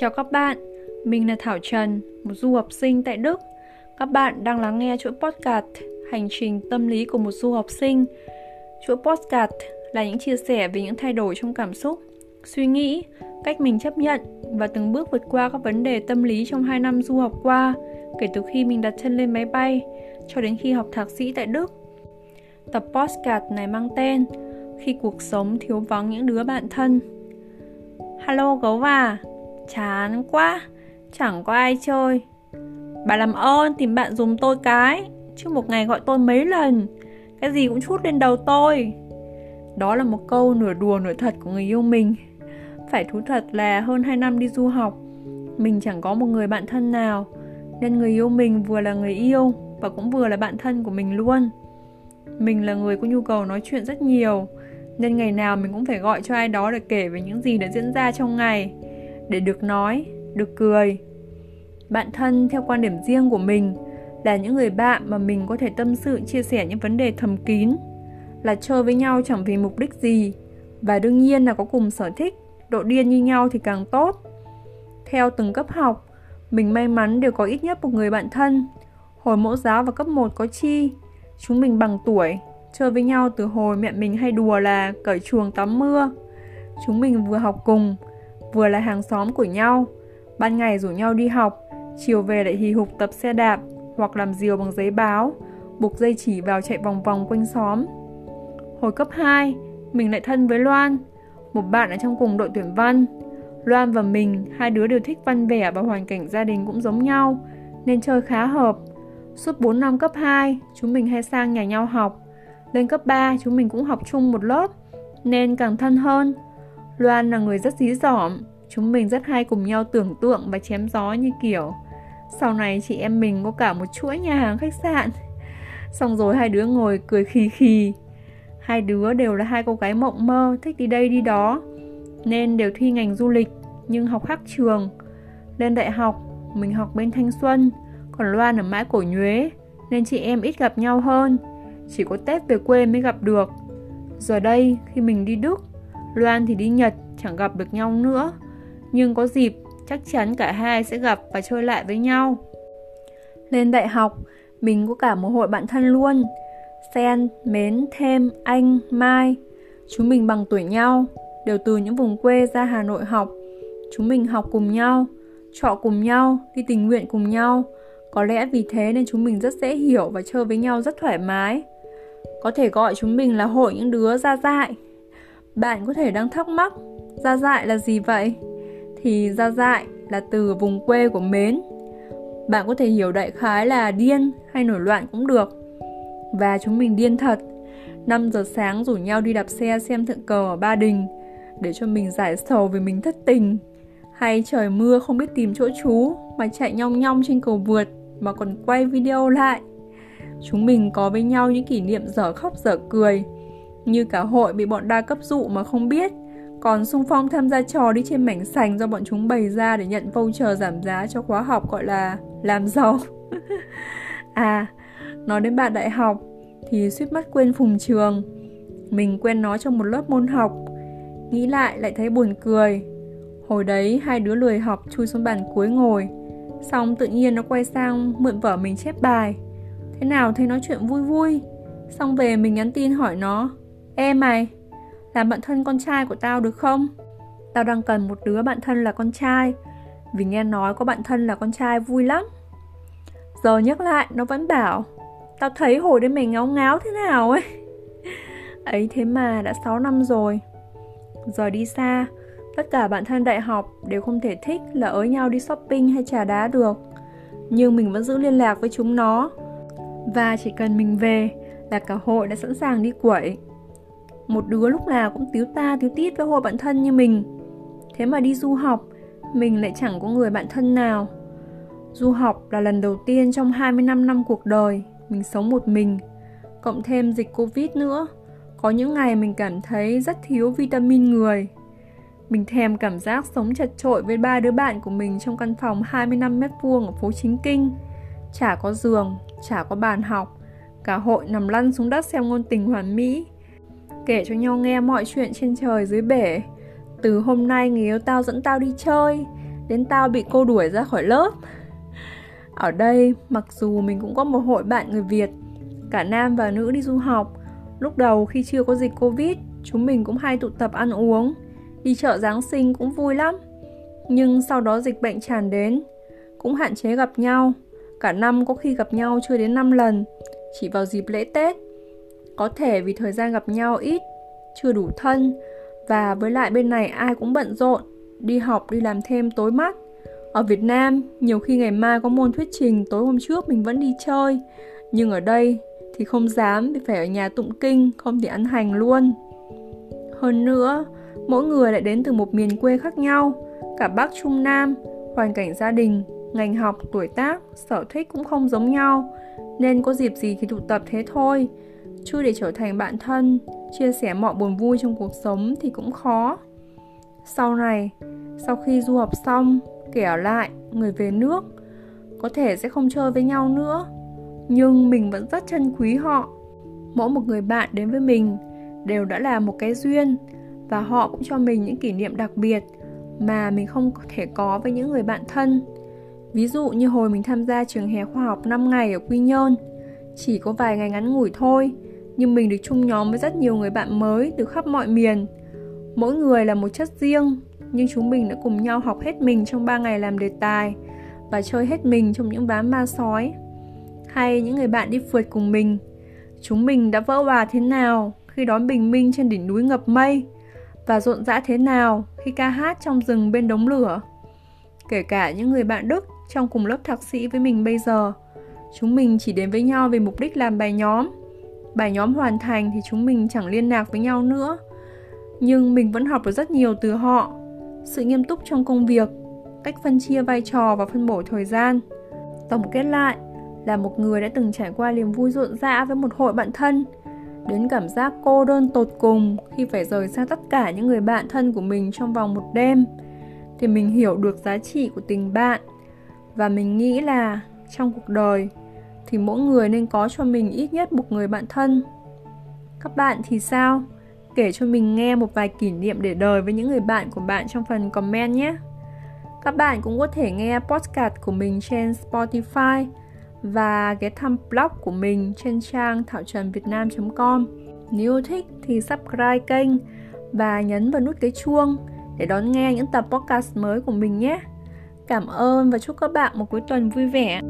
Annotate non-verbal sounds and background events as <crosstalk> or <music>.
Chào các bạn, mình là Thảo Trần, một du học sinh tại Đức. Các bạn đang lắng nghe chuỗi podcast Hành trình tâm lý của một du học sinh. Chuỗi podcast là những chia sẻ về những thay đổi trong cảm xúc, suy nghĩ, cách mình chấp nhận và từng bước vượt qua các vấn đề tâm lý trong 2 năm du học qua, kể từ khi mình đặt chân lên máy bay cho đến khi học thạc sĩ tại Đức. Tập podcast này mang tên Khi cuộc sống thiếu vắng những đứa bạn thân. Hello gấu à, chán quá, chẳng có ai chơi. Bà làm ơn tìm bạn dùng tôi cái, chứ một ngày gọi tôi mấy lần, cái gì cũng chút lên đầu tôi. Đó là một câu nửa đùa nửa thật của người yêu mình. Phải thú thật là hơn 2 năm đi du học, mình chẳng có một người bạn thân nào, nên người yêu mình vừa là người yêu và cũng vừa là bạn thân của mình luôn. Mình là người có nhu cầu nói chuyện rất nhiều, nên ngày nào mình cũng phải gọi cho ai đó để kể về những gì đã diễn ra trong ngày, để được nói, được cười. Bạn thân theo quan điểm riêng của mình là những người bạn mà mình có thể tâm sự chia sẻ những vấn đề thầm kín, là chơi với nhau chẳng vì mục đích gì và đương nhiên là có cùng sở thích, độ điên như nhau thì càng tốt. Theo từng cấp học, mình may mắn đều có ít nhất một người bạn thân. Hồi mẫu giáo và cấp 1 có chi, chúng mình bằng tuổi, chơi với nhau từ hồi mẹ mình hay đùa là cởi chuồng tắm mưa. Chúng mình vừa học cùng, vừa là hàng xóm của nhau. Ban ngày rủ nhau đi học, chiều về lại hì hục tập xe đạp hoặc làm diều bằng giấy báo, buộc dây chỉ vào chạy vòng vòng quanh xóm. Hồi cấp 2, mình lại thân với Loan, một bạn ở trong cùng đội tuyển văn. Loan và mình, hai đứa đều thích văn vẻ và hoàn cảnh gia đình cũng giống nhau, nên chơi khá hợp. Suốt 4 năm cấp 2, chúng mình hay sang nhà nhau học. Lên cấp 3, chúng mình cũng học chung một lớp, nên càng thân hơn. Loan là người rất dí dỏm, chúng mình rất hay cùng nhau tưởng tượng và chém gió như kiểu. Sau này chị em mình có cả một chuỗi nhà hàng khách sạn. Xong rồi hai đứa ngồi cười khì khì. Hai đứa đều là hai cô gái mộng mơ Thích đi đây đi đó. Nên đều thi ngành du lịch Nhưng học khác trường. Lên đại học Mình học bên Thanh Xuân Còn Loan ở mãi cổ Nhuế Nên chị em ít gặp nhau hơn. Chỉ có Tết về quê mới gặp được. Giờ đây khi mình đi Đức Loan thì đi Nhật chẳng gặp được nhau nữa Nhưng có dịp chắc chắn cả hai sẽ gặp và chơi lại với nhau. Lên đại học, mình có cả một hội bạn thân luôn. Sen, Mến, Thêm, Anh, Mai. Chúng mình bằng tuổi nhau, đều từ những vùng quê ra Hà Nội học. Chúng mình học cùng nhau, trọ cùng nhau, đi tình nguyện cùng nhau. Có lẽ vì thế nên chúng mình rất dễ hiểu và chơi với nhau rất thoải mái. Có thể gọi chúng mình là hội những đứa ra dại. Bạn có thể đang thắc mắc, ra dại là gì vậy? thì ra dại là từ vùng quê của Mến. Bạn có thể hiểu đại khái là điên hay nổi loạn cũng được. Và chúng mình điên thật. 5 giờ sáng rủ nhau đi đạp xe xem thượng cờ ở Ba Đình để cho mình giải sầu vì mình thất tình. Hay trời mưa không biết tìm chỗ trú mà chạy nhong nhong trên cầu vượt mà còn quay video lại. Chúng mình có với nhau những kỷ niệm dở khóc dở cười như cả hội bị bọn đa cấp dụ mà không biết còn sung phong tham gia trò đi trên mảnh sành do bọn chúng bày ra để nhận voucher giảm giá cho khóa học gọi là làm giàu. <laughs> à, nói đến bạn đại học thì suýt mất quên phùng trường. Mình quen nó trong một lớp môn học. Nghĩ lại lại thấy buồn cười. Hồi đấy hai đứa lười học chui xuống bàn cuối ngồi. Xong tự nhiên nó quay sang mượn vở mình chép bài. Thế nào thấy nói chuyện vui vui. Xong về mình nhắn tin hỏi nó. Ê mày, làm bạn thân con trai của tao được không? Tao đang cần một đứa bạn thân là con trai Vì nghe nói có bạn thân là con trai vui lắm. Giờ nhắc lại nó vẫn bảo Tao thấy hồi đấy mày ngáo ngáo thế nào ấy. <laughs> Ấy thế mà đã 6 năm rồi. Giờ đi xa Tất cả bạn thân đại học đều không thể thích là ới nhau đi shopping hay trà đá được. Nhưng mình vẫn giữ liên lạc với chúng nó. Và chỉ cần mình về là cả hội đã sẵn sàng đi quẩy một đứa lúc nào cũng tiếu ta tiếu tít với hội bạn thân như mình. Thế mà đi du học mình lại chẳng có người bạn thân nào. Du học là lần đầu tiên trong 25 năm cuộc đời mình sống một mình. Cộng thêm dịch covid nữa có những ngày mình cảm thấy rất thiếu vitamin người. Mình thèm cảm giác sống chật trội với ba đứa bạn của mình trong căn phòng 25 mét vuông ở phố Chính Kinh. Chả có giường, chả có bàn học, cả hội nằm lăn xuống đất xem ngôn tình hoàn mỹ kể cho nhau nghe mọi chuyện trên trời dưới bể từ hôm nay người yêu tao dẫn tao đi chơi đến tao bị cô đuổi ra khỏi lớp. Ở đây, mặc dù mình cũng có một hội bạn người Việt, cả nam và nữ đi du học, lúc đầu khi chưa có dịch Covid, chúng mình cũng hay tụ tập ăn uống, đi chợ Giáng sinh cũng vui lắm. Nhưng sau đó dịch bệnh tràn đến, cũng hạn chế gặp nhau. Cả năm có khi gặp nhau chưa đến 5 lần, chỉ vào dịp lễ Tết. Có thể vì thời gian gặp nhau ít, chưa đủ thân, và với lại bên này ai cũng bận rộn, đi học đi làm thêm tối mắt. Ở Việt Nam, nhiều khi ngày mai có môn thuyết trình tối hôm trước mình vẫn đi chơi, nhưng ở đây thì không dám vì phải ở nhà tụng kinh, không thể ăn hành luôn. Hơn nữa, mỗi người lại đến từ một miền quê khác nhau, cả Bắc Trung Nam, hoàn cảnh gia đình, ngành học, tuổi tác, sở thích cũng không giống nhau, nên có dịp gì thì tụ tập thế thôi. Chứ để trở thành bạn thân, chia sẻ mọi buồn vui trong cuộc sống thì cũng khó. Sau này, sau khi du học xong, kể ở lại, người về nước, có thể sẽ không chơi với nhau nữa, nhưng mình vẫn rất trân quý họ. Mỗi một người bạn đến với mình đều đã là một cái duyên và họ cũng cho mình những kỷ niệm đặc biệt mà mình không thể có với những người bạn thân. Ví dụ như hồi mình tham gia trường hè khoa học 5 ngày ở Quy Nhơn, chỉ có vài ngày ngắn ngủi thôi, nhưng mình được chung nhóm với rất nhiều người bạn mới từ khắp mọi miền. Mỗi người là một chất riêng, nhưng chúng mình đã cùng nhau học hết mình trong 3 ngày làm đề tài và chơi hết mình trong những ván ma sói. Hay những người bạn đi phượt cùng mình, chúng mình đã vỡ hòa thế nào khi đón bình minh trên đỉnh núi ngập mây và rộn rã thế nào khi ca hát trong rừng bên đống lửa. Kể cả những người bạn Đức trong cùng lớp thạc sĩ với mình bây giờ, chúng mình chỉ đến với nhau vì mục đích làm bài nhóm. Bài nhóm hoàn thành thì chúng mình chẳng liên lạc với nhau nữa. Nhưng mình vẫn học được rất nhiều từ họ. Sự nghiêm túc trong công việc, cách phân chia vai trò và phân bổ thời gian. Tổng kết lại là một người đã từng trải qua niềm vui rộn rã với một hội bạn thân, đến cảm giác cô đơn tột cùng khi phải rời xa tất cả những người bạn thân của mình trong vòng một đêm thì mình hiểu được giá trị của tình bạn và mình nghĩ là trong cuộc đời thì mỗi người nên có cho mình ít nhất một người bạn thân các bạn thì sao kể cho mình nghe một vài kỷ niệm để đời với những người bạn của bạn trong phần comment nhé các bạn cũng có thể nghe podcast của mình trên Spotify và ghé thăm blog của mình trên trang thảo trần việt nam com nếu thích thì subscribe kênh và nhấn vào nút cái chuông để đón nghe những tập podcast mới của mình nhé. Cảm ơn và chúc các bạn một cuối tuần vui vẻ.